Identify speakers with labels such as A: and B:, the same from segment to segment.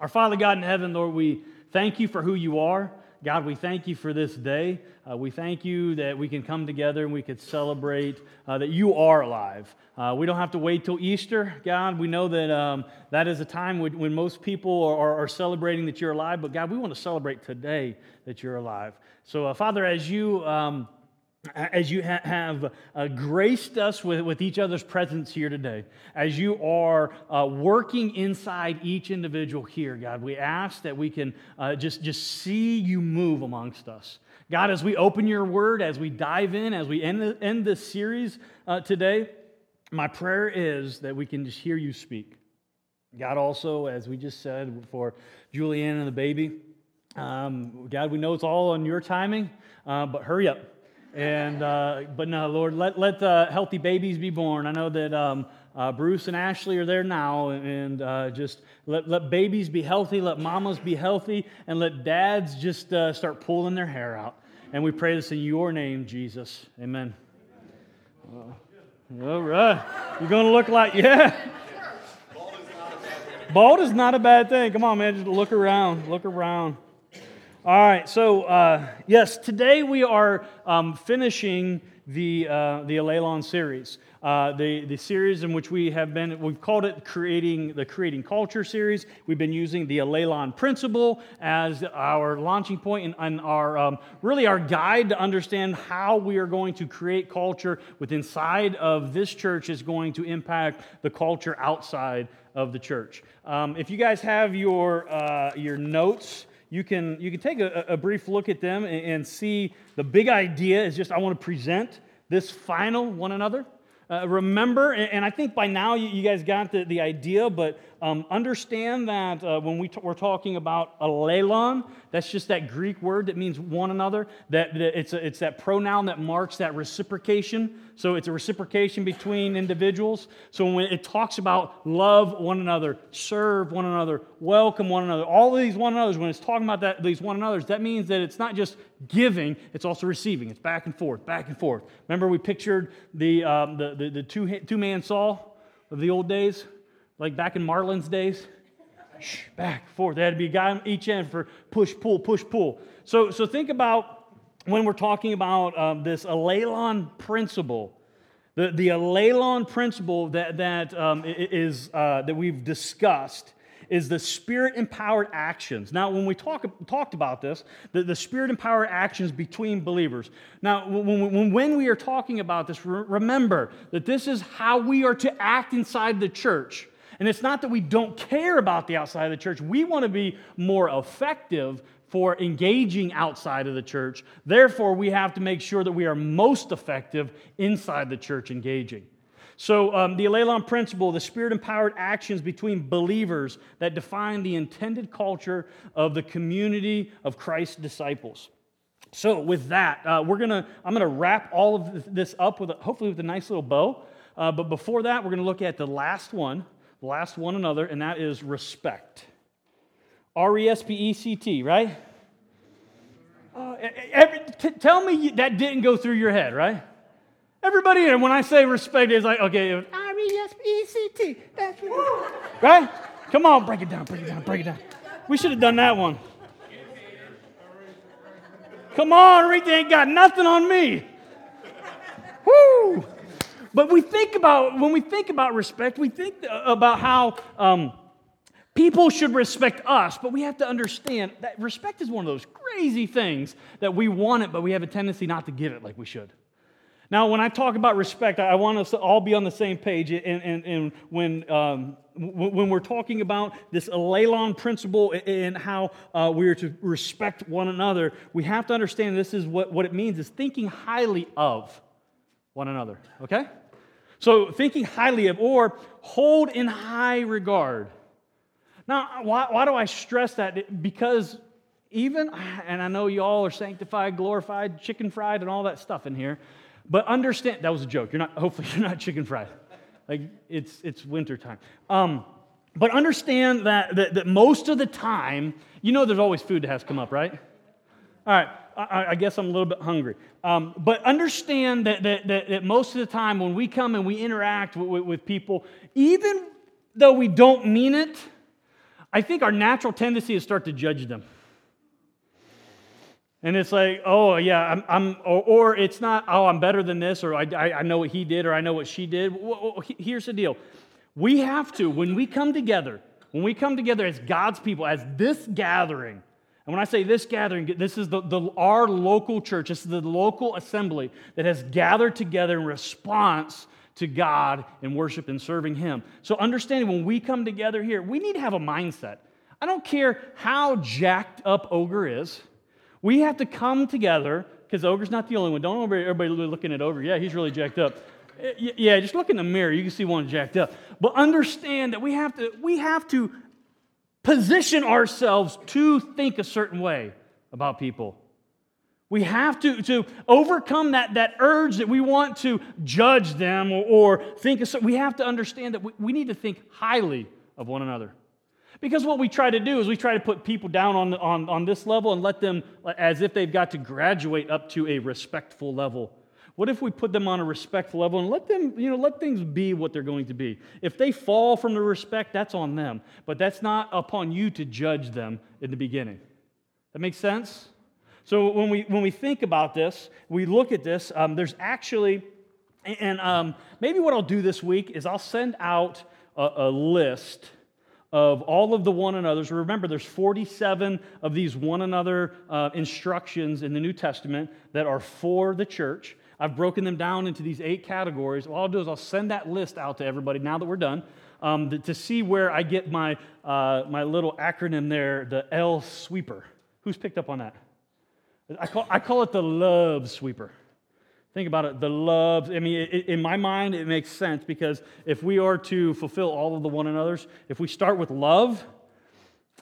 A: Our Father God in heaven, Lord, we thank you for who you are. God, we thank you for this day. Uh, we thank you that we can come together and we could celebrate uh, that you are alive. Uh, we don't have to wait till Easter, God. We know that um, that is a time when, when most people are, are, celebrating that you're alive, but God, we want to celebrate today that you're alive. So, uh, Father, as you. Um, as you ha- have uh, graced us with, with each other's presence here today, as you are uh, working inside each individual here, God, we ask that we can uh, just, just see you move amongst us. God, as we open your word, as we dive in, as we end, the, end this series uh, today, my prayer is that we can just hear you speak. God, also, as we just said for Julianne and the baby, um, God, we know it's all on your timing, uh, but hurry up. And uh, but no, Lord, let let uh, healthy babies be born. I know that um, uh, Bruce and Ashley are there now, and uh, just let let babies be healthy, let mamas be healthy, and let dads just uh, start pulling their hair out. And we pray this in your name, Jesus. Amen. all right, you're gonna look like yeah. Bald is not a bad thing. Come on, man, just look around, look around. All right, so uh, yes, today we are um, finishing the, uh, the Allelon series. Uh, the, the series in which we have been, we've called it creating the Creating Culture series. We've been using the Allelon principle as our launching point and, and our, um, really our guide to understand how we are going to create culture within inside of this church is going to impact the culture outside of the church. Um, if you guys have your, uh, your notes, you can, you can take a, a brief look at them and, and, see the big idea is just I want to present this final one another. Uh, remember, and, and, I think by now you, you guys got the, the idea, but um, understand that uh, when we t- we're talking about allelon, that's just that Greek word that means one another. That, that it's, a, it's that pronoun that marks that reciprocation. So it's a reciprocation between individuals. So when it talks about love one another, serve one another, welcome one another, all of these one another's, when it's talking about that, these one another's, that means that it's not just giving, it's also receiving. It's back and forth, back and forth. Remember, we pictured the, um, the, the, the two, two man saw of the old days? Like back in Marlin's days. Shh, back, forth. There had to be a guy on each end for push, pull, push, pull. So, so think about when we're talking about um, this Allelon principle. The, the Allelon principle that, that, um, is, uh, that we've discussed is the spirit empowered actions. Now, when we talk, talked about this, the, the spirit empowered actions between believers. Now, when, when, when we are talking about this, remember that this is how we are to act inside the church. And it's not that we don't care about the outside of the church, we want to be more effective for engaging outside of the church. Therefore, we have to make sure that we are most effective inside the church engaging. So, um, the Allelon principle, the spirit empowered actions between believers that define the intended culture of the community of Christ's disciples. So, with that, uh, we're gonna, I'm going to wrap all of this up with a, hopefully with a nice little bow. Uh, but before that, we're going to look at the last one, last one another, and that is respect. R E S P E C T, right? Uh, every, t- tell me that didn't go through your head, right? Everybody, and when I say respect, it's like, okay, R E S P E C T. That's right? Come on, break it down, break it down, break it down. We should have done that one. Come on, Aretha ain't got nothing on me. Woo! But we think about, when we think about respect, we think about how um, people should respect us, but we have to understand that respect is one of those crazy things that we want it, but we have a tendency not to give it like we should. Now, when I talk about respect, I want us to all be on the same page. And, and, and when, um, when we're talking about this Allelon principle and how uh, we are to respect one another, we have to understand this is what, what it means is thinking highly of one another, okay? So, thinking highly of or hold in high regard. Now, why, why do I stress that? Because even, and I know you all are sanctified, glorified, chicken fried, and all that stuff in here, but understand that was a joke. You're not, hopefully, you're not chicken fried. Like, it's, it's winter time. Um, but understand that, that, that most of the time, you know, there's always food that has to come up, right? All right, I, I guess I'm a little bit hungry. Um, but understand that, that, that, that, most of the time when we come and we interact with, with, with people, even though we don't mean it, I think our natural tendency is start to judge them. And it's like, oh, yeah, I'm, I'm or, or, it's not, oh, I'm better than this, or I, I, know what he did, or I know what she did. Well, here's the deal we have to, when we come together, when we come together as God's people, as this gathering, and when I say this gathering, this is the, the, our local church, this is the local assembly that has gathered together in response to God in worship and serving Him. So, understanding when we come together here, we need to have a mindset. I don't care how jacked up Ogre is, we have to come together because Ogre's not the only one. Don't everybody looking at Ogre. Yeah, he's really jacked up. Yeah, just look in the mirror. You can see one jacked up. But understand that we have to, we have to position ourselves to think a certain way about people. We have to, to overcome that, that urge that we want to judge them or, or think of, we have to understand that we, we need to think highly of one another. Because what we try to do is we try to put people down on, on, on this level and let them as if they've got to graduate up to a respectful level. What if we put them on a respect level and let them, you know, let things be what they're going to be? If they fall from the respect, that's on them. But that's not upon you to judge them in the beginning. That makes sense? So when we when we think about this, we look at this. Um, there's actually, and um, maybe what I'll do this week is I'll send out a, a list of all of the one another's. Remember, there's 47 of these one another uh, instructions in the New Testament that are for the church. I've broken them down into these eight categories. What I'll do is I'll send that list out to everybody now that we're done um, to, see where I get my, uh, my little acronym there, the L sweeper. Who's picked up on that? I call, I call it the love sweeper. Think about it. The love, I mean, it, in my mind, it makes sense because if we are to fulfill all of the one another's, if we start with love,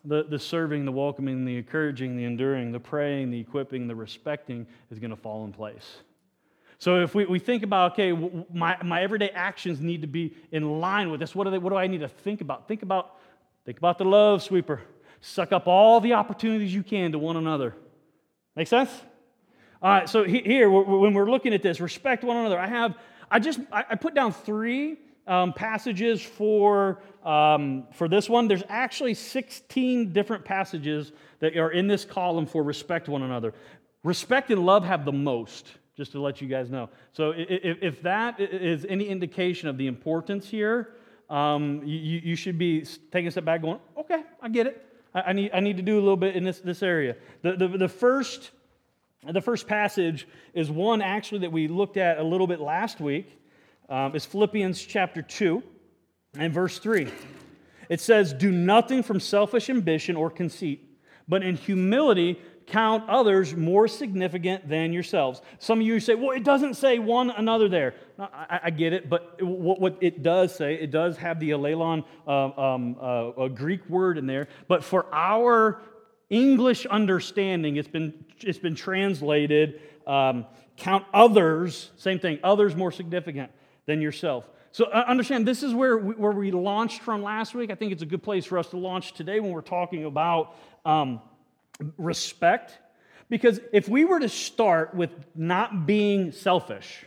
A: the, the serving, the welcoming, the encouraging, the enduring, the praying, the equipping, the respecting is going to fall in place. So if we, we think about, okay, my, my everyday actions need to be in line with this, what do, they, what do I need to think about? Think about, think about the love sweeper. Suck up all the opportunities you can to one another. Make sense? All right, so here, when we're looking at this, respect one another, I have, I just, I put down three um, passages for, um, for this one. There's actually 16 different passages that are in this column for respect one another. Respect and love have the most, just to let you guys know. So if, if that is any indication of the importance here, um, you, you should be taking a step back going, okay, I get it. I, need, I need to do a little bit in this, this area. The, the, the first the first passage is one actually that we looked at a little bit last week. Um, is Philippians chapter 2 and verse 3. It says, Do nothing from selfish ambition or conceit, but in humility count others more significant than yourselves. Some of you say, Well, it doesn't say one another there. No, I, I, get it, but what, what, it does say, it does have the allelon uh, um, uh, Greek word in there, but for our English understanding, it's been, it's been translated um, count others, same thing, others more significant than yourself. So uh, understand, this is where we, where we launched from last week. I think it's a good place for us to launch today when we're talking about um, respect. Because if we were to start with not being selfish,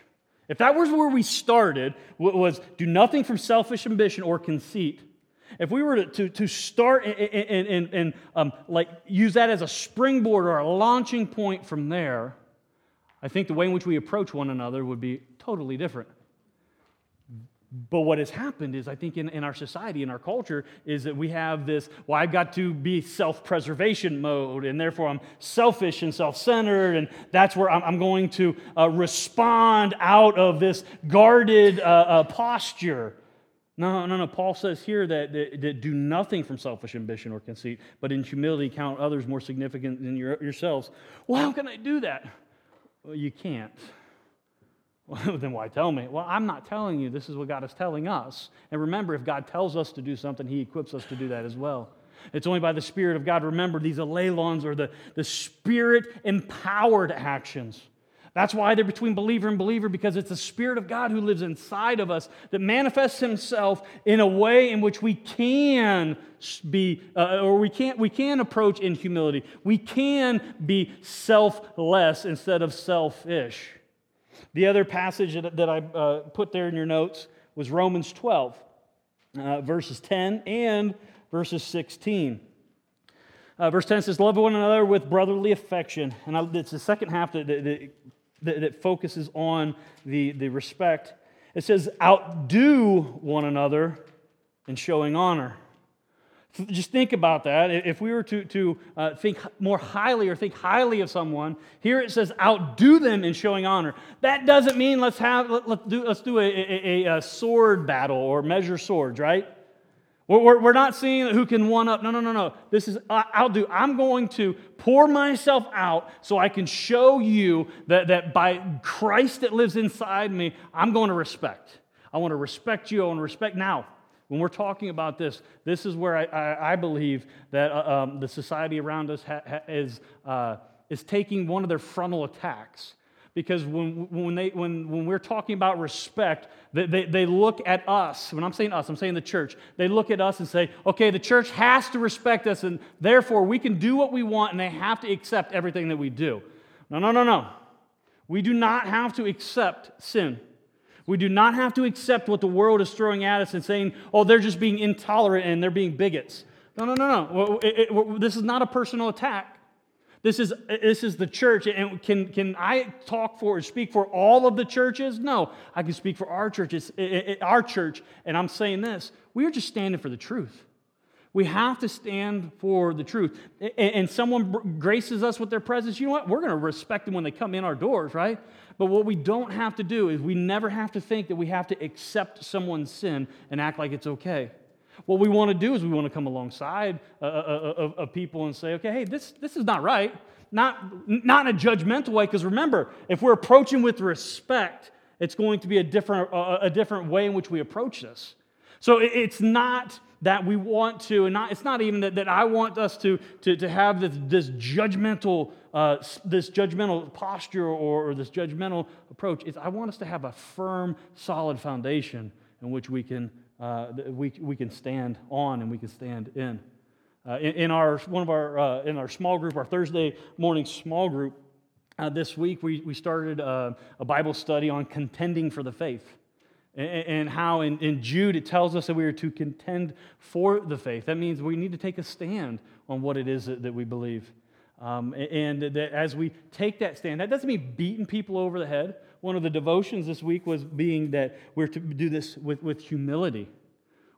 A: if that was where we started, was do nothing from selfish ambition or conceit, if we were to, to, to start and, and, and, and um, like use that as a springboard or a launching point from there, I think the way in which we approach one another would be totally different. But what has happened is, I think, in, in our society, in our culture, is that we have this, well, I've got to be self preservation mode, and therefore I'm selfish and self centered, and that's where I'm, I'm going to uh, respond out of this guarded uh, uh, posture. No, no, no. Paul says here that, that, that, do nothing from selfish ambition or conceit, but in humility count others more significant than your, yourselves. Well, how can I do that? Well, you can't. Well, then why tell me? Well, I'm not telling you. This is what God is telling us. And remember, if God tells us to do something, He equips us to do that as well. It's only by the Spirit of God. Remember, these allelons are the, the Spirit empowered actions. That's why they're between believer and believer, because it's the Spirit of God who lives inside of us that manifests Himself in a way in which we can be, uh, or we can't, we can approach in humility. We can be selfless instead of selfish. The other passage that, that I uh, put there in your notes was Romans 12, uh, verses 10 and verses 16. Uh, verse 10 says, Love one another with brotherly affection. And I, it's the second half that, that, that, that focuses on the, the respect. It says, Outdo one another in showing honor. Just think about that. If we were to, to uh, think more highly or think highly of someone, here it says outdo them in showing honor. That doesn't mean let's have let, us do let's do a, a, a, sword battle or measure swords, right? We're, we're not seeing who can one up. No, no, no, no. This is outdo. I'm going to pour myself out so I can show you that, that by Christ that lives inside me, I'm going to respect. I want to respect you. I want to respect now. When we're talking about this, this is where I, I, I believe that uh, um, the society around us ha, ha, is, uh, is taking one of their frontal attacks. Because when, when, they, when, when we're talking about respect, they, they, they look at us. When I'm saying us, I'm saying the church. They look at us and say, okay, the church has to respect us, and therefore we can do what we want, and they have to accept everything that we do. No, no, no, no. We do not have to accept sin. We do not have to accept what the world is throwing at us and saying, oh, they're just being intolerant and they're being bigots. No, no, no, no. It, it, this is not a personal attack. This is, this is the church. And can, can I talk for or speak for all of the churches? No. I can speak for our churches, our church. And I'm saying this we are just standing for the truth. We have to stand for the truth. And someone graces us with their presence, you know what? We're going to respect them when they come in our doors, right? But what we don't have to do is we never have to think that we have to accept someone's sin and act like it's okay. What we want to do is we want to come alongside uh, uh, uh, of, people and say, okay, hey, this, this is not right. Not, not in a judgmental way, because remember, if we're approaching with respect, it's going to be a different, a different way in which we approach this. So it's not that we want to, and not, it's not even that, that I want us to, to, to have this, this judgmental, uh, this judgmental posture or, or, this judgmental approach. It's, I want us to have a firm, solid foundation in which we can, uh, we, we can stand on and we can stand in. Uh, in, in, our, one of our, uh, in our small group, our Thursday morning small group, uh, this week we, we started uh, a Bible study on contending for the faith and how in, Jude it tells us that we are to contend for the faith. That means we need to take a stand on what it is that, that we believe. Um, and that as we take that stand, that doesn't mean beating people over the head. One of the devotions this week was being that we're to do this with, with humility.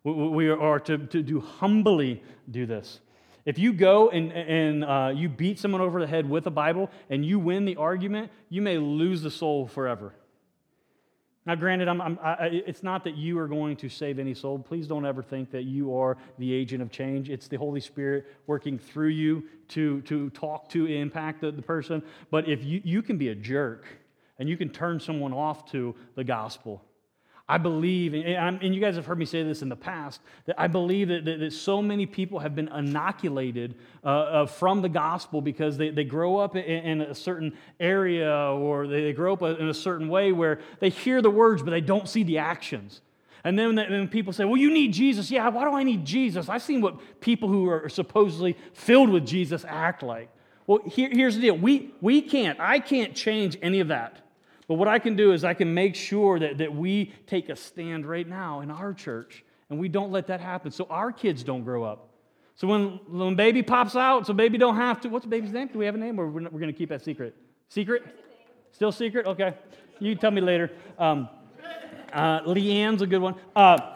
A: We are to, to do humbly do this. If you go and, and uh, you beat someone over the head with a Bible and you win the argument, you may lose the soul forever. Now, granted, I'm, I'm, I, it's not that you are going to save any soul. Please don't ever think that you are the agent of change. It's the Holy Spirit working through you to, to talk to, impact the, the person. But if you, you can be a jerk and you can turn someone off to the gospel, I believe, and, and, you guys have heard me say this in the past, that I believe that, that, that so many people have been inoculated uh, uh, from the gospel because they, they grow up in, in a certain area or they, they grow up in a certain way where they hear the words but they don't see the actions. And then people say, well, you need Jesus. Yeah, why do I need Jesus? I've seen what people who are supposedly filled with Jesus act like. Well, here, here's the deal we, we can't, I can't change any of that. But what I can do is I can make sure that, that we take a stand right now in our church and we don't let that happen so our kids don't grow up. So when, when baby pops out, so baby don't have to, what's the baby's name? Do we have a name or we're, we're going to keep that secret? Secret? Still secret? Okay. You tell me later. Um, uh, Leanne's a good one. Uh,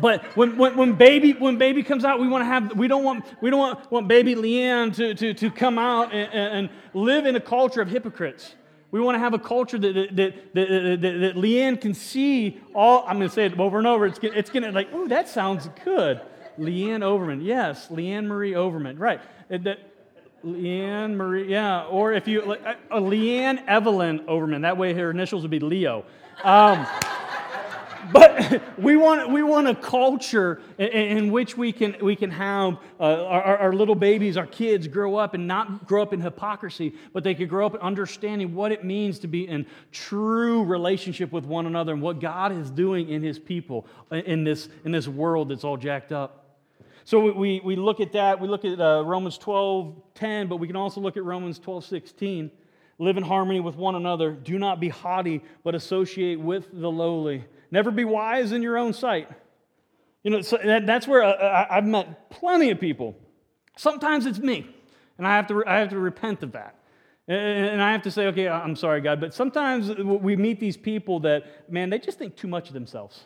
A: but when, when, when, baby when baby comes out, we want to have we don't want we don't want, want baby Leanne to, to, to come out and, and live in a culture of hypocrites. We want to have a culture that, that, that, that, that Leanne can see all, I'm going to say it over and over. It's, it's going to like, oh, that sounds good. Leanne Overman. Yes, Leanne Marie Overman. Right. Uh, that, Leanne Marie, yeah. Or if you, like, uh, Leanne Evelyn Overman. That way her initials would be Leo. Um, but we want, we want a culture in, in which we can, we can have uh, our, our, little babies, our kids grow up and not grow up in hypocrisy, but they could grow up understanding what it means to be in true relationship with one another and what God is doing in his people in this, in this world that's all jacked up. So we, we look at that. We look at uh, Romans 12, 10, but we can also look at Romans 12, 16. Live in harmony with one another. Do not be haughty, but associate with the lowly. Never be wise in your own sight. You know, so that, that's where uh, I, I've met plenty of people. Sometimes it's me, and I have to, I have to repent of that. And I have to say, okay, I'm sorry, God, but sometimes we meet these people that, man, they just think too much of themselves.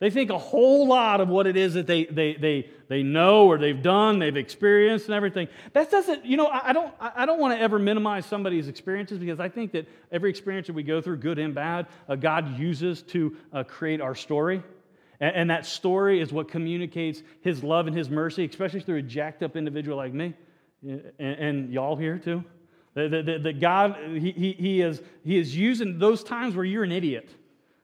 A: They think a whole lot of what it is that they, they, they, they know or they've done, they've experienced and everything. That doesn't, you know, I don't, I don't want to ever minimize somebody's experiences because I think that every experience that we go through, good and bad, uh, God uses to uh, create our story. And, and, that story is what communicates His love and His mercy, especially through a jacked up individual like me and, and y'all here too. That, that, God, he, he, he, is, he is using those times where you're an idiot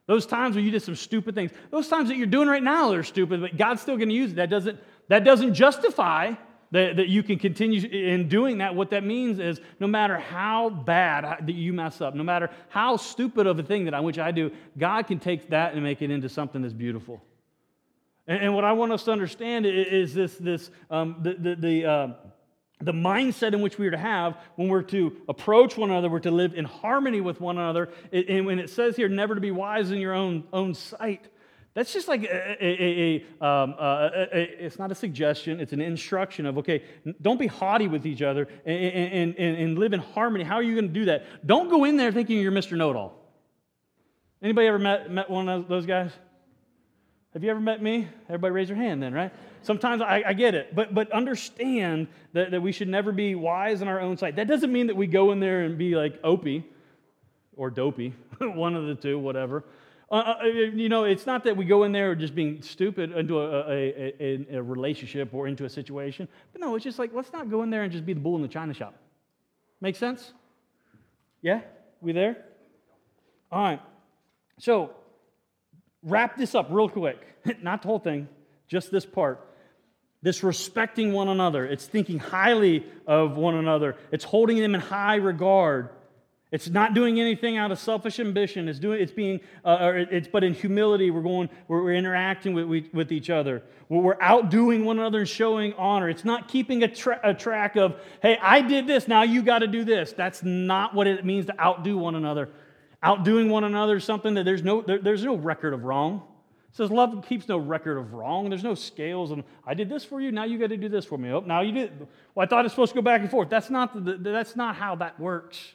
A: those times when you did some stupid things, those times that you're doing right now are stupid, but God's still going to use it. That doesn't, that doesn't justify that, that you can continue in doing that. What that means is no matter how bad that you mess up, no matter how stupid of a thing that I, which I do, God can take that and make it into something that's beautiful. And, and what I want us to understand is this, this um, the, the, the uh, the mindset in which we are to have when we're to approach one another, we're to live in harmony with one another. And when it says here, never to be wise in your own, own sight, that's just like a, a, a, um, a, it's not a suggestion, it's an instruction of, okay, don't be haughty with each other and, and, and live in harmony. How are you going to do that? Don't go in there thinking you're Mr. Know It All. Anybody ever met, met one of those guys? Have you ever met me? Everybody raise your hand then, right? Sometimes I, I, get it, but, but understand that, that we should never be wise in our own sight. That doesn't mean that we go in there and be like Opie or Dopey, one of the two, whatever. Uh, uh, uh, you know, it's not that we go in there just being stupid into a, a, a, a, relationship or into a situation, but no, it's just like, let's not go in there and just be the bull in the china shop. Make sense? Yeah? We there? All right. So, wrap this up real quick. not the whole thing, just this part this respecting one another. It's thinking highly of one another. It's holding them in high regard. It's not doing anything out of selfish ambition. It's doing. It's being. Uh, or it's but in humility. We're going. We're, we're interacting with, with each other. We're outdoing one another and showing honor. It's not keeping a, tra- a track of, hey, I did this. Now you got to do this. That's not what it means to outdo one another. Outdoing one another something that there's no there, there's no record of wrong says love keeps no record of wrong. There's no scales, and I did this for you. Now you got to do this for me. Oh, now you did. Well, I thought it's supposed to go back and forth. That's not the, that's not how that works.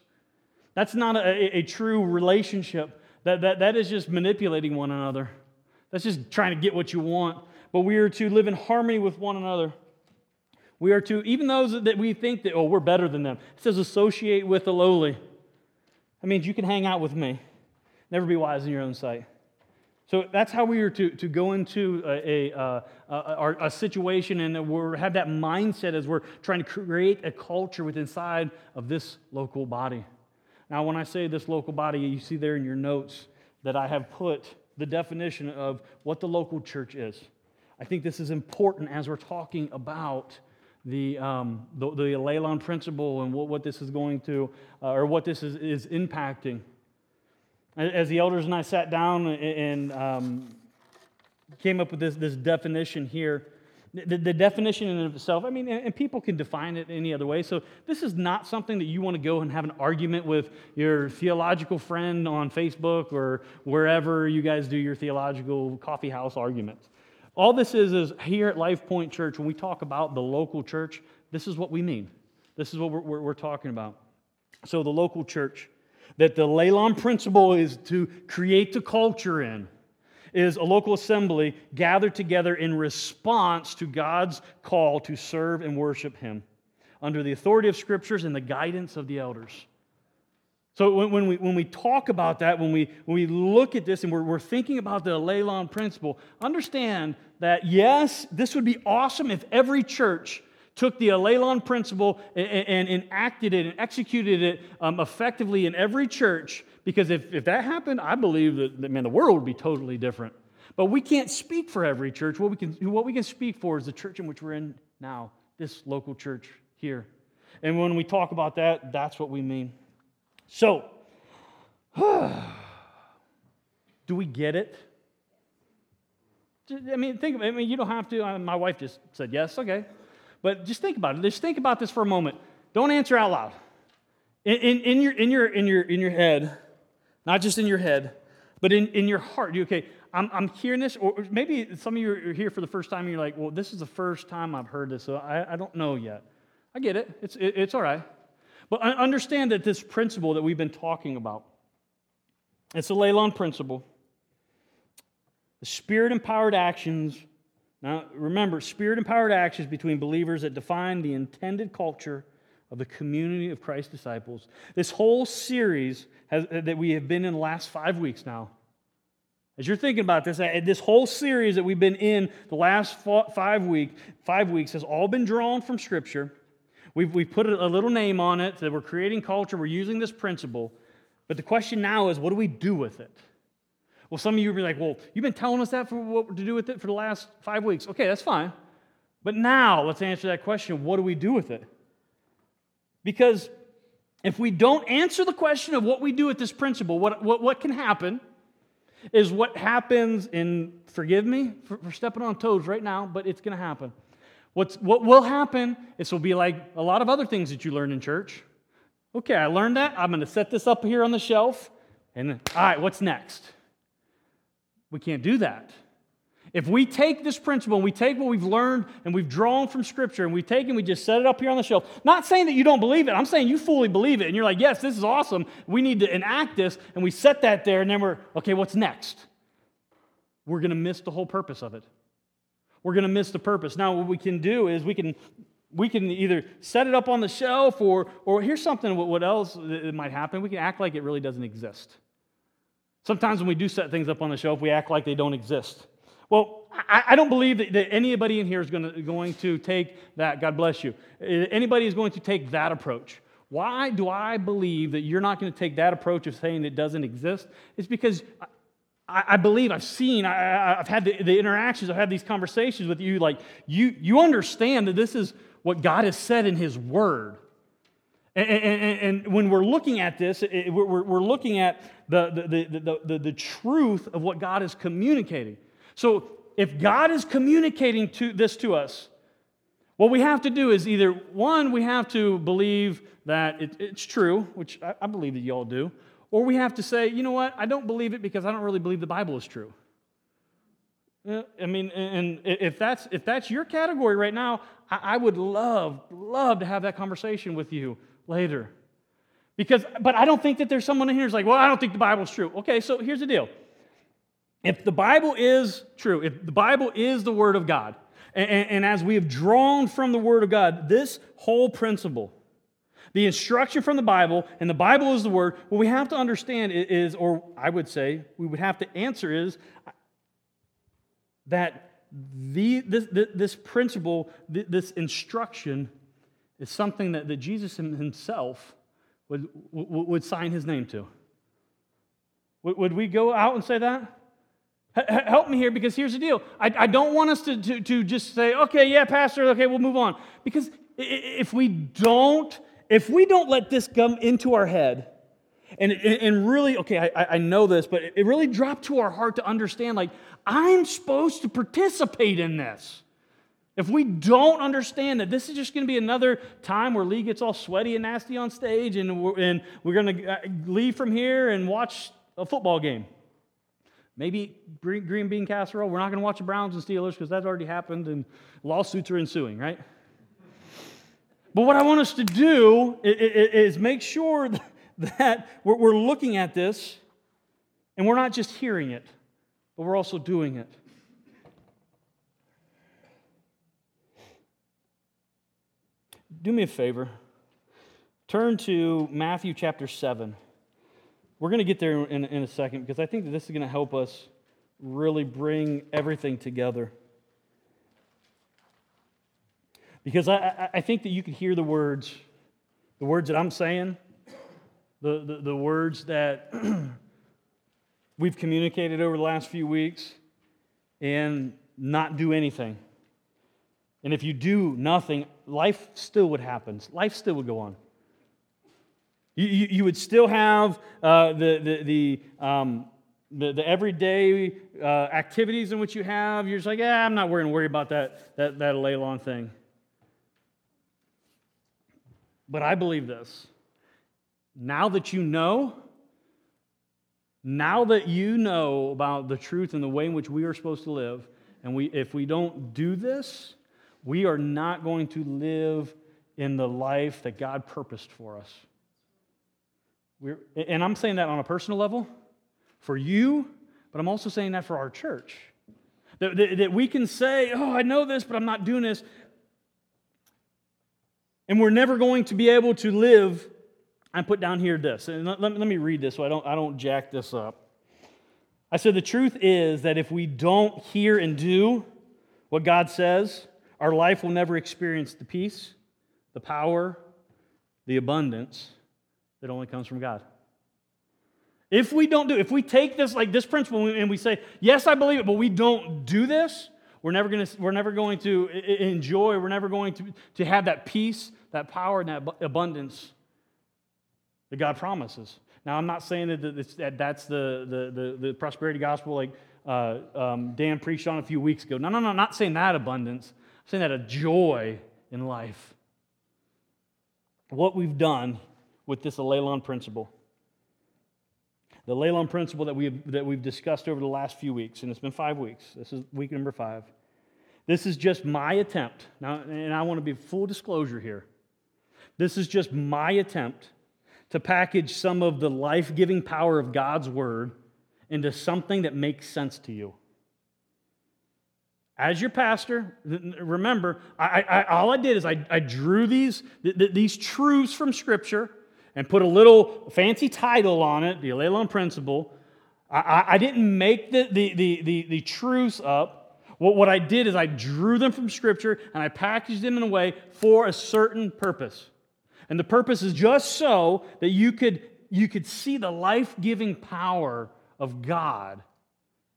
A: That's not a, a, a true relationship. That, that, that is just manipulating one another. That's just trying to get what you want. But we are to live in harmony with one another. We are to, even those that we think that, oh, we're better than them. It says associate with the lowly. That means you can hang out with me. Never be wise in your own sight. So that's how we are to, to go into a, a, uh, a, a situation and we have that mindset as we're trying to create a culture within inside of this local body. Now, when I say this local body, you see there in your notes that I have put the definition of what the local church is. I think this is important as we're talking about the, um, the, the principle and what, what this is going to, uh, or what this is, is impacting. As the elders and I sat down and um, came up with this, this definition here, the, the, definition in itself, I mean, and people can define it any other way. So this is not something that you want to go and have an argument with your theological friend on Facebook or wherever you guys do your theological coffee house arguments. All this is is here at Life Point Church, when we talk about the local church, this is what we mean. This is what we're, we're, we're talking about. So the local church that the Allelon principle is to create the culture in is a local assembly gathered together in response to God's call to serve and worship Him under the authority of scriptures and the guidance of the elders. So when, when, we, when we talk about that, when we, when we look at this and we're, we're thinking about the Allelon principle, understand that yes, this would be awesome if every church took the Allelon principle and, and, enacted it and executed it um, effectively in every church. Because if, if that happened, I believe that, that, man, the world would be totally different. But we can't speak for every church. What we, can, what we can speak for is the church in which we're in now, this local church here. And when we talk about that, that's what we mean. So, do we get it? I mean, think of it. I mean, you don't have to. My wife just said yes. Okay. But just think about it. Just think about this for a moment. Don't answer out loud. In, in, in, your, in, your, in, your, in your head, not just in your head, but in, in your heart. You, okay, I'm, I'm hearing this, or maybe some of you are here for the first time and you're like, well, this is the first time I've heard this, so I, I don't know yet. I get it, it's, it, it's all right. But understand that this principle that we've been talking about, it's a Laylan principle. The spirit empowered actions. Now, remember, spirit empowered actions between believers that define the intended culture of the community of Christ disciples. This whole series has, uh, that we have been in the last five weeks now, as you're thinking about this, uh, this whole series that we've been in the last five, week, five weeks has all been drawn from Scripture. We've, we've put a little name on it that we're creating culture, we're using this principle. But the question now is, what do we do with it? Well, some of you will be like, well, you've been telling us that for what to do with it for the last five weeks. Okay, that's fine. But now let's answer that question what do we do with it? Because if we don't answer the question of what we do with this principle, what, what, what can happen is what happens in, forgive me for, for stepping on toes right now, but it's going to happen. What's, what will happen is will be like a lot of other things that you learn in church. Okay, I learned that. I'm going to set this up here on the shelf. And all right, what's next? We can't do that. If we take this principle and we take what we've learned and we've drawn from Scripture and we take and we just set it up here on the shelf, not saying that you don't believe it, I'm saying you fully believe it and you're like, yes, this is awesome. We need to enact this, and we set that there, and then we're, okay, what's next? We're going to miss the whole purpose of it. We're going to miss the purpose. Now, what we can do is we can we can either set it up on the shelf or or here's something what else it might happen we can act like it really doesn't exist sometimes when we do set things up on the shelf we act like they don't exist well, I, don't believe that, that, anybody in here is going to, going to take that, God bless you, eh, anybody is going to take that approach. Why do I believe that you're not going to take that approach of saying it doesn't exist? It's because I, I believe, I've seen, I, have had the, the interactions, I've had these conversations with you, like you, you understand that this is what God has said in His Word. And, and, and, when we're looking at this, it, we're, we're, looking at the, the, the, the, the truth of what God is communicating. So if God is communicating to this to us, what we have to do is either one, we have to believe that it, it's true, which I, I believe that you all do, or we have to say, you know what, I don't believe it because I don't really believe the Bible is true. Uh, I mean, and if that's if that's your category right now, I would love love to have that conversation with you later. Because, but I don't think that there's someone in here who's like, well, I don't think the Bible's true. Okay, so here's the deal. If the Bible is true, if the Bible is the Word of God, and, and, as we have drawn from the Word of God, this whole principle, the instruction from the Bible, and the Bible is the Word, what we have to understand is, or I would say, we would have to answer is that the, this, this principle, this instruction, is something that, that Jesus himself would, would sign his name to. Would we go out and say that? Help me here because here's the deal. I, I don't want us to, to, to just say, okay, yeah, Pastor, okay, we'll move on. Because if we don't, if we don't let this come into our head, and, and really, okay, I, I know this, but it really dropped to our heart to understand like, I'm supposed to participate in this. If we don't understand that this is just going to be another time where Lee gets all sweaty and nasty on stage and we're, and we're going to uh, leave from here and watch a football game. Maybe green bean casserole. We're not going to watch the Browns and Steelers because that's already happened and lawsuits are ensuing, right? But what I want us to do is make sure that we're looking at this and we're not just hearing it, but we're also doing it. Do me a favor. Turn to Matthew chapter 7. We're going to get there in, in a second because I think that this is going to help us really bring everything together. Because I, I think that you can hear the words, the words that I'm saying, the, the, the words that we've communicated over the last few weeks, and not do anything. And if you do nothing, life still would happen. Life still would go on. You, you, you would still have uh, the, the, the, um, the, the, everyday uh, activities in which you have. You're just like, yeah, I'm not to worry about that, that, that Laylan thing. But I believe this. Now that you know, Now that you know about the truth and the way in which we are supposed to live, and we, if we don't do this, we are not going to live in the life that God purposed for us. We're, and I'm saying that on a personal level for you, but I'm also saying that for our church. That, that, that we can say, oh, I know this, but I'm not doing this. And we're never going to be able to live. I put down here this, and let, let, me read this so I don't, I don't jack this up. I said, the truth is that if we don't hear and do what God says, our life will never experience the peace, the power, the abundance that only comes from God. If we don't do, if we take this like this principle and we say, yes, I believe it, but we don't do this, we're never going to, we're never going to enjoy, we're never going to, to have that peace, that power, and that abundance that God promises. Now, I'm not saying that, that that's the, the, the, the, prosperity gospel like uh, um, Dan preached on a few weeks ago. No, no, no, I'm not saying that abundance. I'm saying that a joy in life. What we've done with this Allelon principle. The Allelon principle that we've, that we've discussed over the last few weeks, and it's been five weeks. This is week number five. This is just my attempt. Now, and I want to be full disclosure here. This is just my attempt to package some of the life giving power of God's word into something that makes sense to you. As your pastor, remember, I, I, all I did is I, I drew these, these truths from Scripture and put a little fancy title on it, the Allelon Principle. I, I didn't make the, the, the, the, the truths up. What, what I did is I drew them from Scripture and I packaged them in a way for a certain purpose. And the purpose is just so that you could, you could see the life giving power of God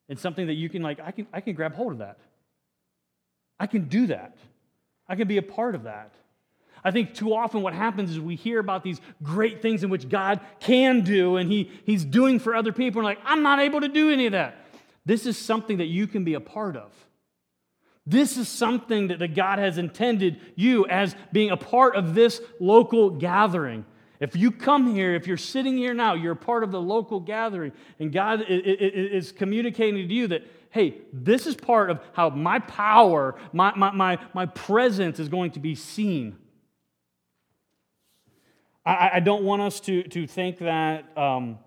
A: and something that you can, like, I can, I can grab hold of that. I can do that. I can be a part of that. I think too often what happens is we hear about these great things in which God can do and he, He's doing for other people, and like, I'm not able to do any of that. This is something that you can be a part of. This is something that, God has intended you as being a part of this local gathering. If you come here, if you're sitting here now, you're a part of the local gathering, and God is communicating to you that, hey, this is part of how my power, my, my, my, my presence is going to be seen. I, I don't want us to, to think that um,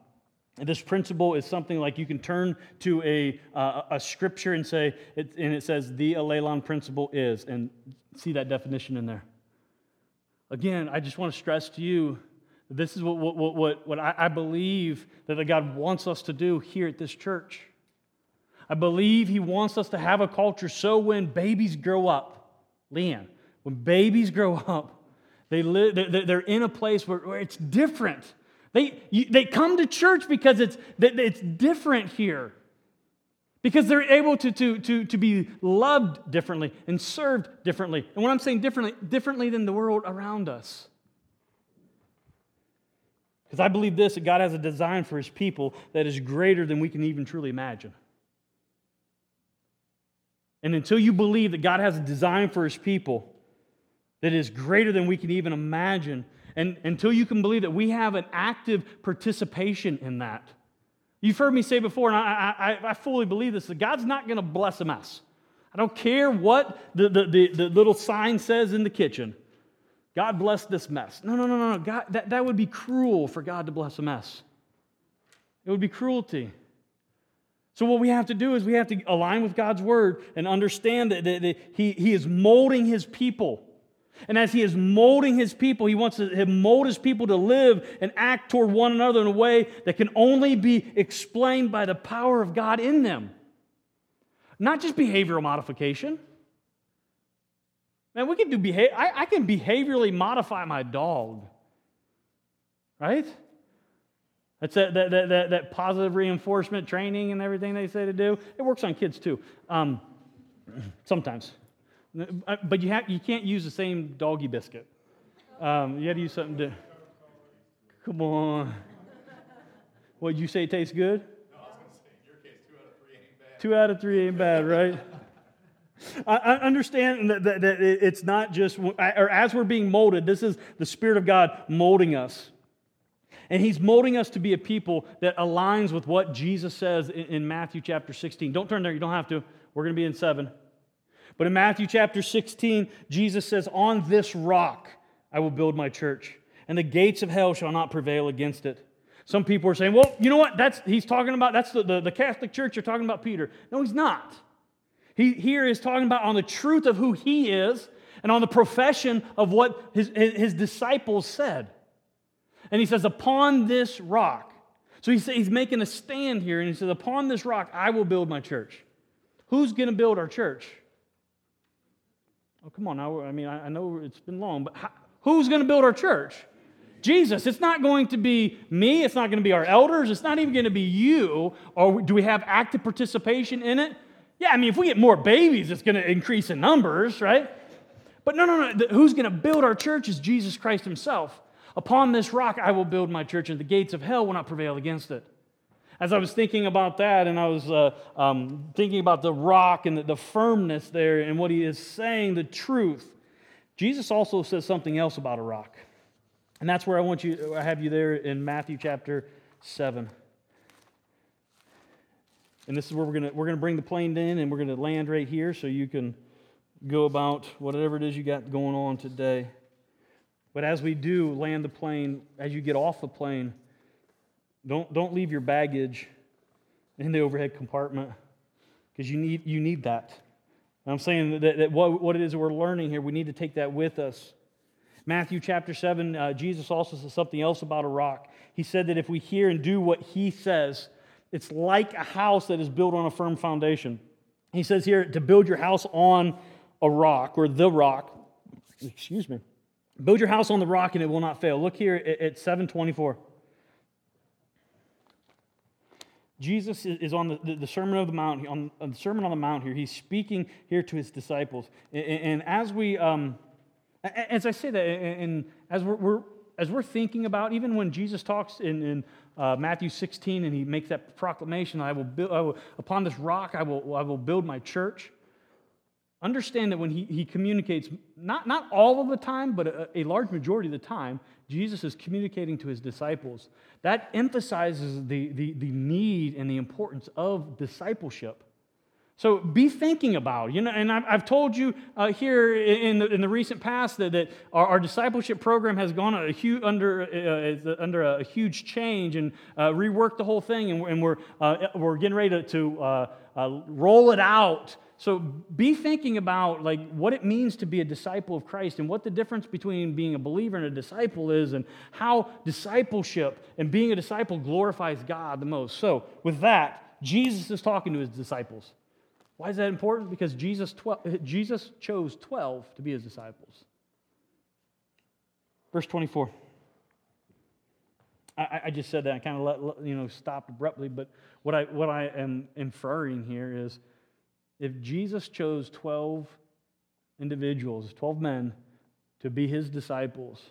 A: this principle is something like you can turn to a, uh, a scripture and say, it, and it says, the Allelon principle is, and see that definition in there. Again, I just want to stress to you this is what, what, what, what I, believe that God wants us to do here at this church. I believe He wants us to have a culture so when babies grow up, Leanne, when babies grow up, they live, they're in a place where it's different. They, you, they come to church because it's, it's different here. Because they're able to, to, to, to be loved differently and served differently. And what I'm saying differently, differently than the world around us. Because I believe this that God has a design for his people that is greater than we can even truly imagine. And until you believe that God has a design for his people, that is greater than we can even imagine. And until you can believe that we have an active participation in that. You've heard me say before, and I, I, I fully believe this, that God's not going to bless a mess. I don't care what the, the, the, the, little sign says in the kitchen. God bless this mess. No, no, no, no, no. God, that, that would be cruel for God to bless a mess. It would be cruelty. So, what we have to do is we have to align with God's word and understand that, that, that he, he is molding his people. And as he is molding his people, he wants to mold his people to live and act toward one another in a way that can only be explained by the power of God in them. Not just behavioral modification. Man, we can do behavior. I, I can behaviorally modify my dog. Right? That's that, that, that, that, positive reinforcement training and everything they say to do. It works on kids too, um, sometimes. Uh, but you, have, you can't use the same doggy biscuit. Um, you got to use something to. Come on. What, you say it tastes good? No, I was going to say, in your case, two out of three ain't bad. Two out of three ain't bad, right? I understand that, that, that, it's not just, or as we're being molded, this is the Spirit of God molding us. And he's molding us to be a people that aligns with what Jesus says in, in Matthew chapter 16. Don't turn there, you don't have to. We're going to be in 7. But in Matthew chapter 16, Jesus says, On this rock I will build my church, and the gates of hell shall not prevail against it. Some people are saying, well, you know what? That's, he's talking about, that's the, the, the Catholic Church, you're talking about Peter. No, he's not. He here is talking about on the truth of who he is and on the profession of what his, his disciples said. And he says, Upon this rock. So he's, he's making a stand here, and he says, Upon this rock, I will build my church. Who's going to build our church? Oh, come on now. I mean, I, I know it's been long, but how, who's going to build our church? Jesus. It's not going to be me. It's not going to be our elders. It's not even going to be you. Or do we have active participation in it? Yeah, I mean, if we get more babies, it's going to increase in numbers, right? But no, no, no. Who's going to build our church is Jesus Christ Himself. Upon this rock I will build my church, and the gates of hell will not prevail against it. As I was thinking about that, and I was uh, um, thinking about the rock and the, the firmness there, and what he is saying, the truth, Jesus also says something else about a rock. And that's where I want you, I have you there in Matthew chapter 7. And this is where we're going to, we're going to bring the plane in and we're going to land right here so you can go about whatever it is you got going on today. But as we do land the plane, as you get off the plane, don't, don't leave your baggage in the overhead compartment because you need, you need that. I'm saying that, that what, what it is that we're learning here, we need to take that with us. Matthew chapter 7, uh, Jesus also says something else about a rock. He said that if we hear and do what he says, it's like a house that is built on a firm foundation. He says here to build your house on a rock or the rock. Excuse me. Build your house on the rock and it will not fail. Look here at 724. Jesus is on the, Sermon of the Mount, on, the Sermon on the Mount here. He's speaking here to his disciples. And, and as we, um, as I say that, and as we're, we're, as we're thinking about, even when Jesus talks in, in uh, Matthew 16 and he makes that proclamation, I will build, I will, upon this rock I will, I will build my church. Understand that when he, he communicates, not, not all of the time, but a, a large majority of the time, Jesus is communicating to his disciples. That emphasizes the, the, the need and the importance of discipleship. So be thinking about, you know, and I've, I've told you uh, here in the, in the recent past that, that our, our discipleship program has gone a huge, under, uh, under a huge change and uh, reworked the whole thing, and, and we're, uh, we're getting ready to, to uh, uh, roll it out. So be thinking about like what it means to be a disciple of Christ and what the difference between being a believer and a disciple is and how discipleship and being a disciple glorifies God the most. So with that, Jesus is talking to his disciples. Why is that important? Because Jesus, 12, Jesus chose 12 to be his disciples. Verse 24. I, I just said that. I kind of let, you know, stopped abruptly, but what I, what I am inferring here is if Jesus chose 12 individuals, 12 men, to be his disciples,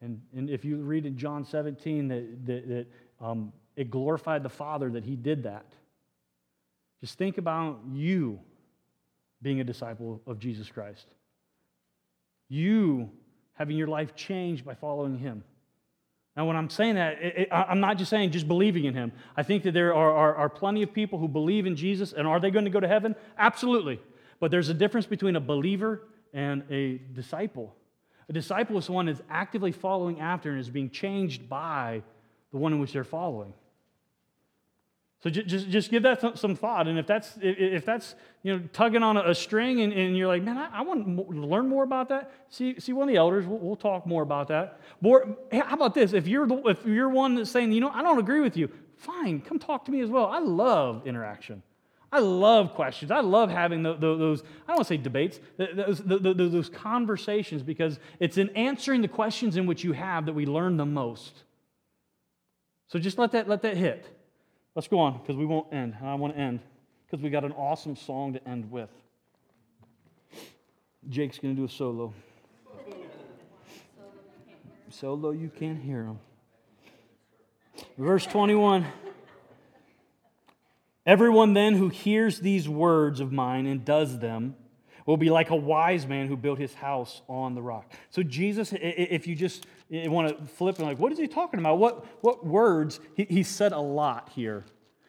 A: and, and if you read in John 17 that, that, that um, it glorified the Father that he did that just think about you being a disciple of Jesus Christ. You having your life changed by following him. Now, when I'm saying that, it, it, I'm not just saying just believing in him. I think that there are, are, are plenty of people who believe in Jesus, and are they going to go to heaven? Absolutely. But there's a difference between a believer and a disciple. A disciple is one that's actively following after and is being changed by the one in which they're following. So just, just give that some thought. And if that's, if that's you know, tugging on a string and, and you're like, man, I, I want to learn more about that, see, see one of the elders. We'll, we'll talk more about that. More, how about this? If you're, the, if you're one that's saying, you know, I don't agree with you, fine, come talk to me as well. I love interaction. I love questions. I love having the, those, I don't want to say debates, those, the, those conversations because it's in answering the questions in which you have that we learn the most. So just let that, let that hit. Let's go on because we won't end. And I want to end because we got an awesome song to end with. Jake's going to do a solo. Solo, you can't hear him. Verse 21 Everyone then who hears these words of mine and does them will be like a wise man who built his house on the rock. So, Jesus, if you just want to flip and like, what is he talking about? What, what words? He, he said a lot here.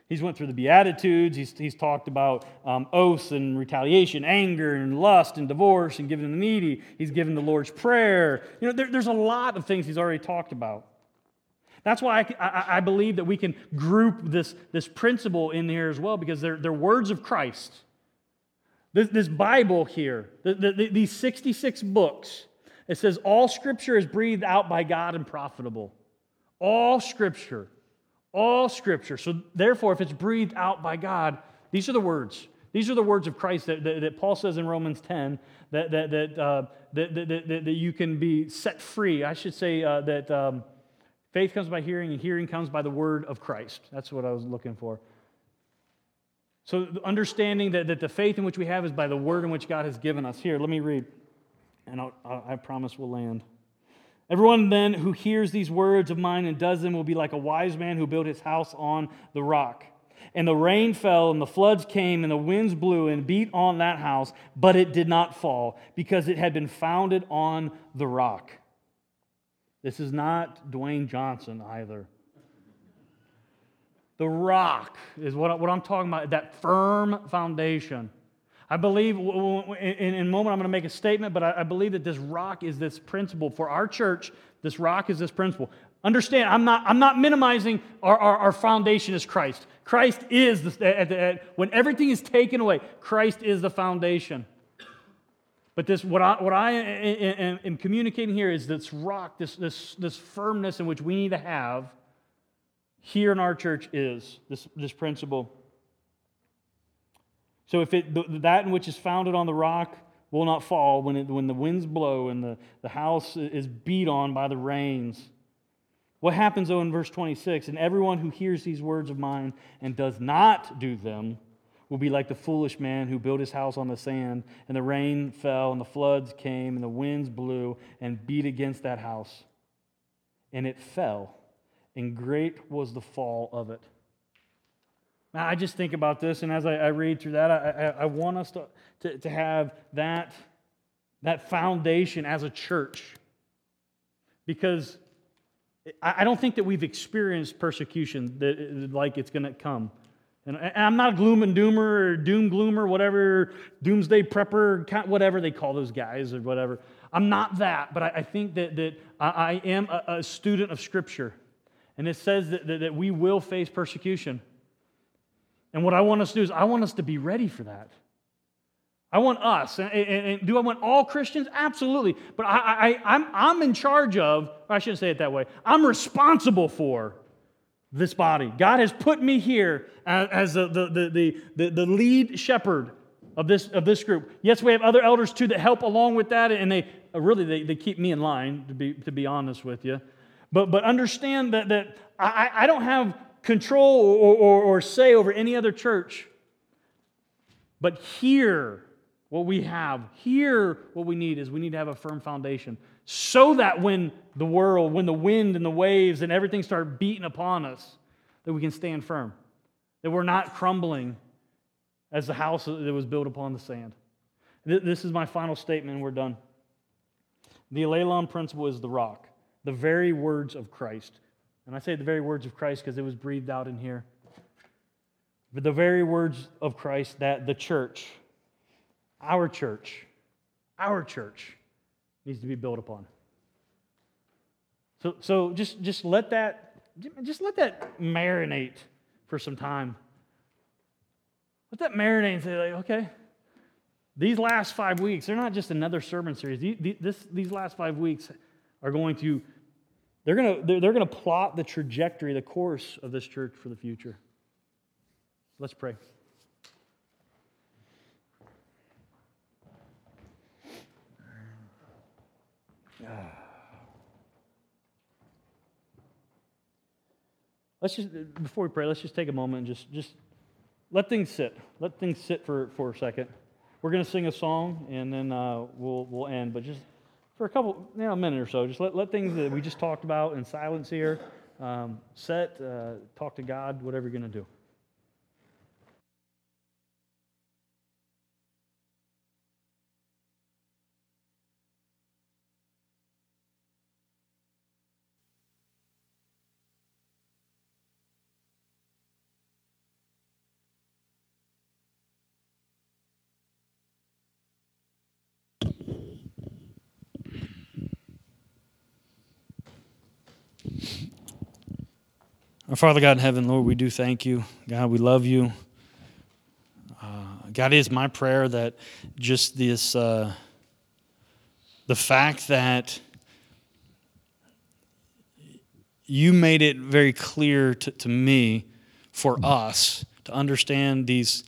A: He's went through the Beatitudes. He's, he's talked about um, oaths and retaliation, anger and lust and divorce and giving the needy. He's given the Lord's Prayer. You know, there, there's a lot of things he's already talked about. That's why I, I, I, believe that we can group this, this principle in here as well because they're, they're words of Christ. This, this Bible here, the, the, these 66 books, it says all scripture is breathed out by God and profitable. All scripture. All scripture. So, therefore, if it's breathed out by God, these are the words. These are the words of Christ that, that, that Paul says in Romans 10 that, that, that, uh, that, that, that, that, you can be set free. I should say uh, that um, faith comes by hearing, and hearing comes by the word of Christ. That's what I was looking for. So, understanding that, that the faith in which we have is by the word in which God has given us. Here, let me read, and I'll, i promise we'll land. Everyone then who hears these words of mine and does them will be like a wise man who built his house on the rock. And the rain fell, and the floods came, and the winds blew and beat on that house, but it did not fall, because it had been founded on the rock. This is not Dwayne Johnson either. The rock is what, what I'm talking about, that firm foundation. I believe in, a moment I'm going to make a statement, but I, believe that this rock is this principle. For our church, this rock is this principle. Understand, I'm not, I'm not minimizing our, our, our foundation is Christ. Christ is, the, at the, at, when everything is taken away, Christ is the foundation. But this, what I, what I am, am communicating here is this rock, this, this, this firmness in which we need to have here in our church is this, this principle. So if it, that in which is founded on the rock will not fall when, it, when the winds blow and the, the house is beat on by the rains. What happens though in verse 26? And everyone who hears these words of mine and does not do them will be like the foolish man who built his house on the sand, and the rain fell, and the floods came, and the winds blew and beat against that house. And it fell and great was the fall of it. I just think about this, and as I, I read through that, I, I, I want us to, to, to, have that, that foundation as a church. Because I, don't think that we've experienced persecution that, like it's going to come. And I'm not a gloom and doomer or doom gloomer, whatever, doomsday prepper, whatever they call those guys or whatever. I'm not that, but I, think that, that I, am a, a student of Scripture. And it says that, that, that we will face persecution. And what I want us to do is, I want us to be ready for that. I want us. And, and, and do I want all Christians? Absolutely. But I, I, I'm, I'm in charge of, I shouldn't say it that way, I'm responsible for this body. God has put me here as, the, the, the, the, lead shepherd of this, of this group. Yes, we have other elders too that help along with that, and they uh, really they, they keep me in line, to be, to be honest with you. But, but understand that, that I, I don't have control or, or, or say over any other church. But here, what we have, here, what we need is we need to have a firm foundation so that when the world, when the wind and the waves and everything start beating upon us, that we can stand firm, that we're not crumbling as the house that was built upon the sand. This is my final statement, and we're done. The Allelon principle is the rock the very words of Christ. And I say the very words of Christ because it was breathed out in here. But the very words of Christ that the church, our church, our church needs to be built upon. So, so just, just let that just let that marinate for some time. Let that marinate and say, like, okay, these last five weeks, they're not just another sermon series. These, these last five weeks are going to they're going to, they're, going to plot the trajectory, the course of this church for the future. Let's pray. Let's just, before we pray, let's just take a moment and just, just let things sit. Let things sit for, for a second. We're going to sing a song and then uh, we'll, we'll end, but just for a couple, you know, a minute or so. Just let, let things that we just talked about in silence here um, set, uh, talk to God, whatever you're going to do. Father God in heaven, Lord, we do thank you. God, we love you. Uh, God, it is my prayer that just this, uh, the fact that you made it very clear to, to me for us to understand these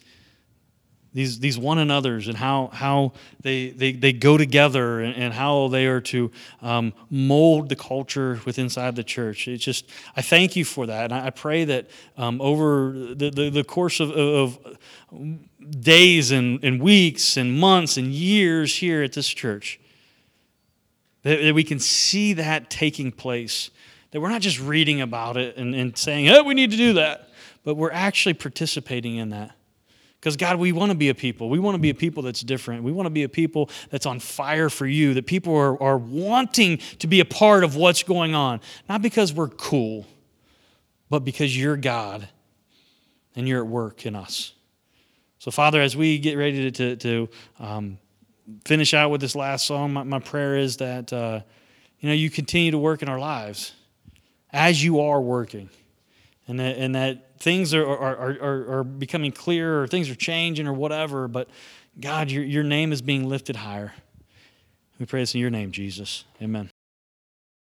A: these, these one another's and how, how they, they, they go together and, and how they are to um, mold the culture within inside the church. It's just, I thank you for that. And I, I pray that um, over the, the, the, course of, of days and, and weeks and months and years here at this church, that, that we can see that taking place. That we're not just reading about it and, and saying, oh, we need to do that, but we're actually participating in that. Because, God, we want to be a people. We want to be a people that's different. We want to be a people that's on fire for you, that people are, are wanting to be a part of what's going on. Not because we're cool, but because you're God and you're at work in us. So, Father, as we get ready to, to, um, finish out with this last song, my, my prayer is that uh, you know you continue to work in our lives as you are working, and that, and that things are, are, are, are becoming clearer or things are changing or whatever, but God, your, your name is being lifted higher. We pray this in your name, Jesus. Amen.